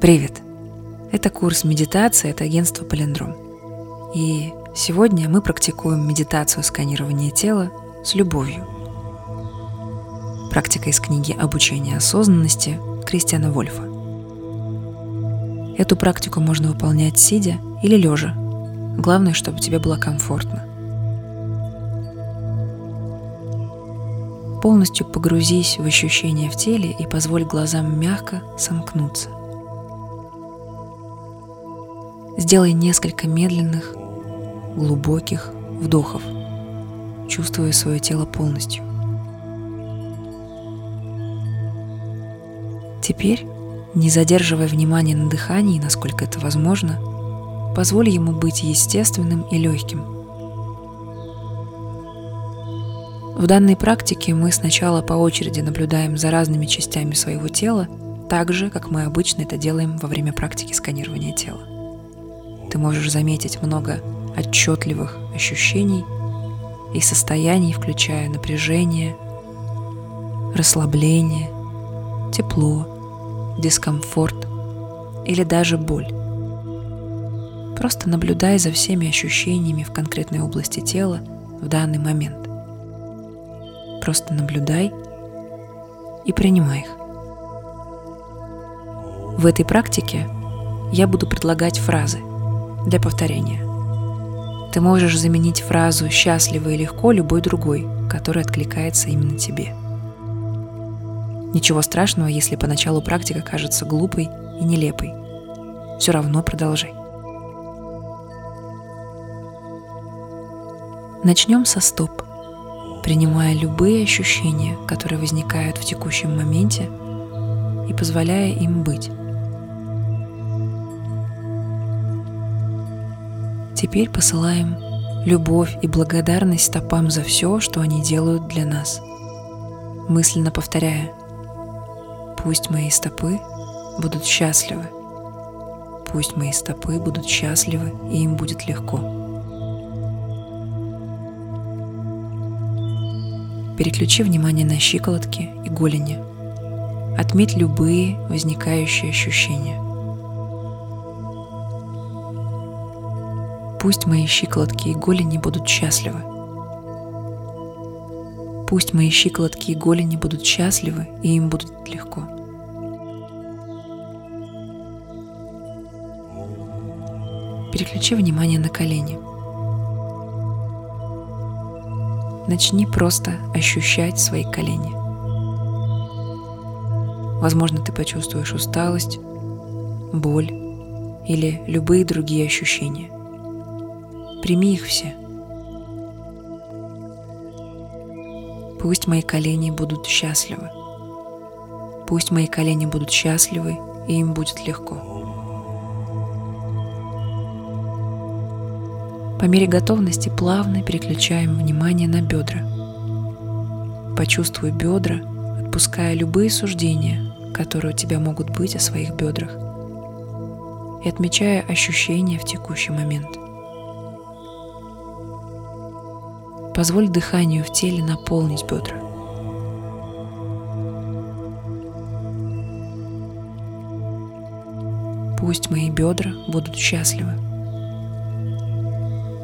Привет! Это курс медитации от агентства Полиндром. И сегодня мы практикуем медитацию сканирования тела с любовью. Практика из книги «Обучение осознанности» Кристиана Вольфа. Эту практику можно выполнять сидя или лежа. Главное, чтобы тебе было комфортно. Полностью погрузись в ощущения в теле и позволь глазам мягко сомкнуться. Сделай несколько медленных, глубоких вдохов, чувствуя свое тело полностью. Теперь, не задерживая внимания на дыхании, насколько это возможно, позволь ему быть естественным и легким – В данной практике мы сначала по очереди наблюдаем за разными частями своего тела, так же, как мы обычно это делаем во время практики сканирования тела. Ты можешь заметить много отчетливых ощущений и состояний, включая напряжение, расслабление, тепло, дискомфорт или даже боль. Просто наблюдай за всеми ощущениями в конкретной области тела в данный момент. Просто наблюдай и принимай их. В этой практике я буду предлагать фразы для повторения. Ты можешь заменить фразу «счастливо и легко» любой другой, который откликается именно тебе. Ничего страшного, если поначалу практика кажется глупой и нелепой. Все равно продолжай. Начнем со стоп принимая любые ощущения, которые возникают в текущем моменте, и позволяя им быть. Теперь посылаем любовь и благодарность стопам за все, что они делают для нас, мысленно повторяя «Пусть мои стопы будут счастливы, пусть мои стопы будут счастливы, и им будет легко». Переключи внимание на щиколотки и голени. Отметь любые возникающие ощущения. Пусть мои щиколотки и голени будут счастливы. Пусть мои щиколотки и голени будут счастливы, и им будет легко. Переключи внимание на колени. начни просто ощущать свои колени. Возможно, ты почувствуешь усталость, боль или любые другие ощущения. Прими их все. Пусть мои колени будут счастливы. Пусть мои колени будут счастливы, и им будет легко. По мере готовности плавно переключаем внимание на бедра. Почувствуй бедра, отпуская любые суждения, которые у тебя могут быть о своих бедрах, и отмечая ощущения в текущий момент. Позволь дыханию в теле наполнить бедра. Пусть мои бедра будут счастливы.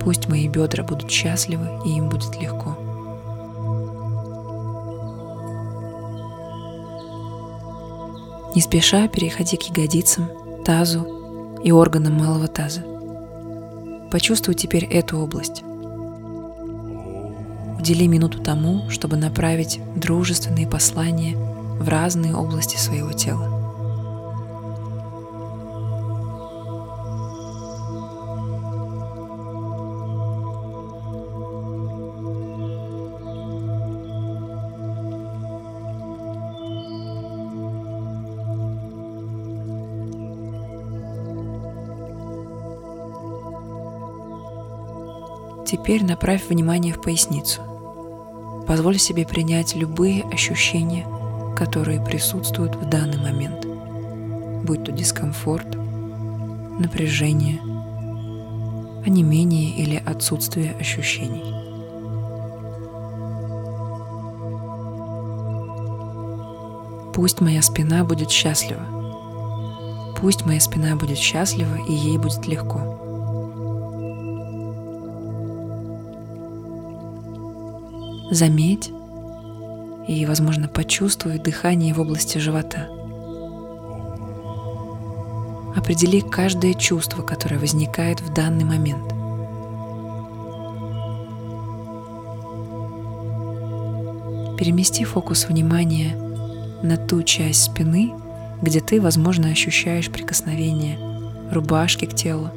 Пусть мои бедра будут счастливы, и им будет легко. Не спеша переходи к ягодицам, тазу и органам малого таза. Почувствуй теперь эту область. Удели минуту тому, чтобы направить дружественные послания в разные области своего тела. Теперь направь внимание в поясницу. Позволь себе принять любые ощущения, которые присутствуют в данный момент, будь то дискомфорт, напряжение, онемение или отсутствие ощущений. Пусть моя спина будет счастлива. Пусть моя спина будет счастлива и ей будет легко. Заметь и, возможно, почувствуй дыхание в области живота. Определи каждое чувство, которое возникает в данный момент. Перемести фокус внимания на ту часть спины, где ты, возможно, ощущаешь прикосновение рубашки к телу.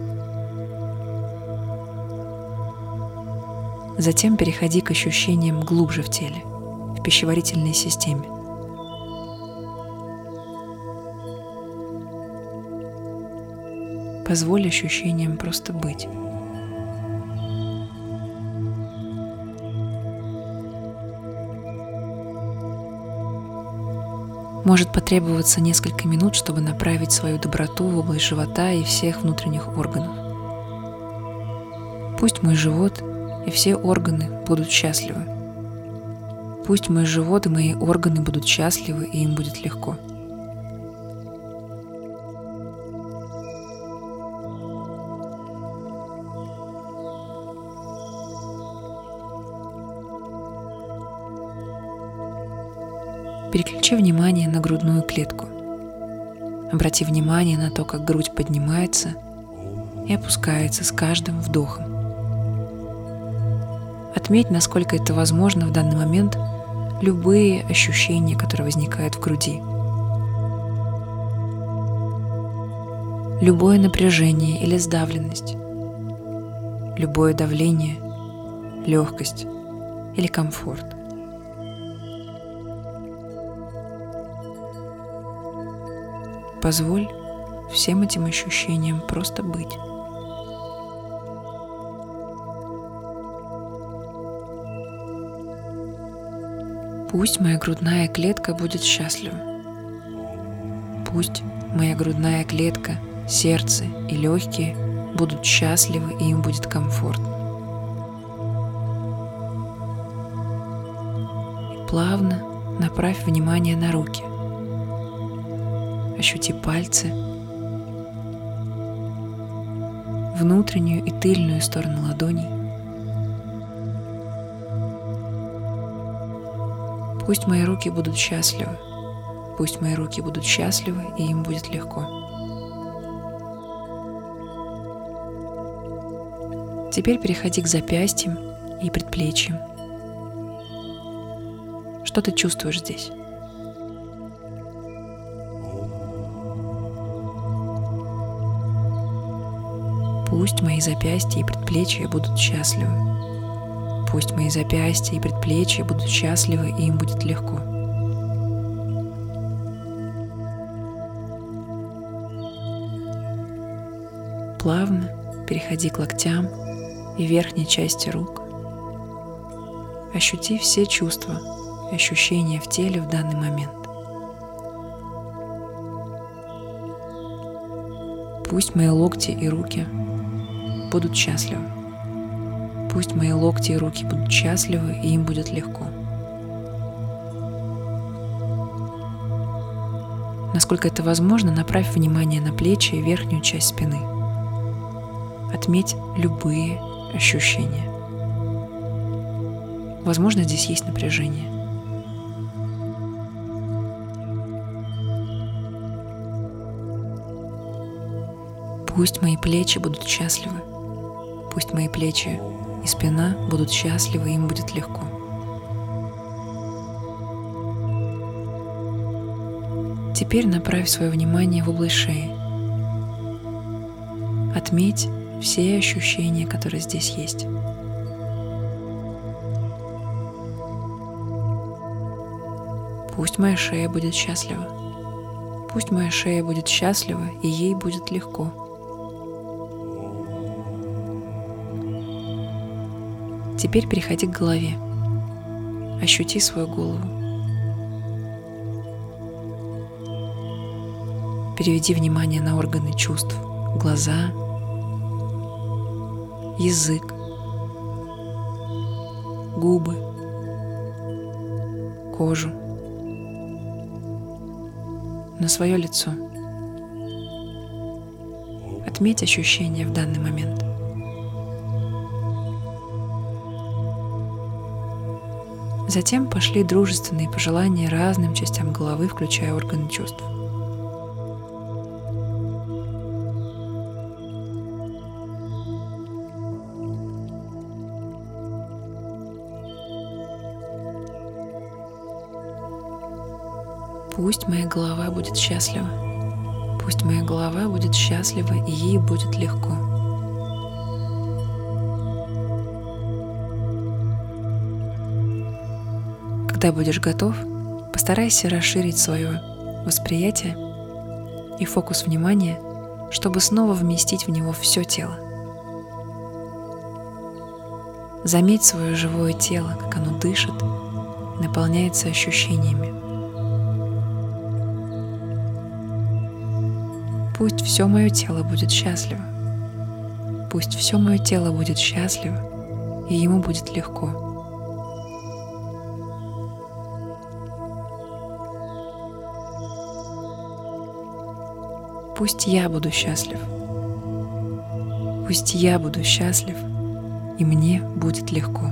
Затем переходи к ощущениям глубже в теле, в пищеварительной системе. Позволь ощущениям просто быть. Может потребоваться несколько минут, чтобы направить свою доброту в область живота и всех внутренних органов. Пусть мой живот и все органы будут счастливы. Пусть мой живот и мои органы будут счастливы, и им будет легко. Переключи внимание на грудную клетку. Обрати внимание на то, как грудь поднимается и опускается с каждым вдохом. Отметь, насколько это возможно в данный момент, любые ощущения, которые возникают в груди. Любое напряжение или сдавленность, любое давление, легкость или комфорт – Позволь всем этим ощущениям просто быть. Пусть моя грудная клетка будет счастлива. Пусть моя грудная клетка, сердце и легкие будут счастливы и им будет комфортно. И плавно направь внимание на руки. Ощути пальцы, внутреннюю и тыльную сторону ладоней. Пусть мои руки будут счастливы. Пусть мои руки будут счастливы, и им будет легко. Теперь переходи к запястьям и предплечьям. Что ты чувствуешь здесь? Пусть мои запястья и предплечья будут счастливы. Пусть мои запястья и предплечья будут счастливы, и им будет легко. Плавно переходи к локтям и верхней части рук. Ощути все чувства и ощущения в теле в данный момент. Пусть мои локти и руки будут счастливы. Пусть мои локти и руки будут счастливы, и им будет легко. Насколько это возможно, направь внимание на плечи и верхнюю часть спины. Отметь любые ощущения. Возможно, здесь есть напряжение. Пусть мои плечи будут счастливы. Пусть мои плечи и спина будут счастливы, им будет легко. Теперь направь свое внимание в область шеи. Отметь все ощущения, которые здесь есть. Пусть моя шея будет счастлива. Пусть моя шея будет счастлива, и ей будет легко. Теперь переходи к голове. Ощути свою голову. Переведи внимание на органы чувств. Глаза, язык, губы, кожу, на свое лицо. отметь ощущения в данный момент. Затем пошли дружественные пожелания разным частям головы, включая органы чувств. Пусть моя голова будет счастлива. Пусть моя голова будет счастлива, и ей будет легко. Когда будешь готов, постарайся расширить свое восприятие и фокус внимания, чтобы снова вместить в него все тело. Заметь свое живое тело, как оно дышит, наполняется ощущениями. Пусть все мое тело будет счастливо. Пусть все мое тело будет счастливо, и ему будет легко. Пусть я буду счастлив. Пусть я буду счастлив, и мне будет легко.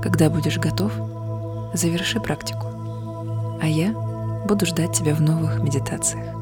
Когда будешь готов, заверши практику, а я буду ждать тебя в новых медитациях.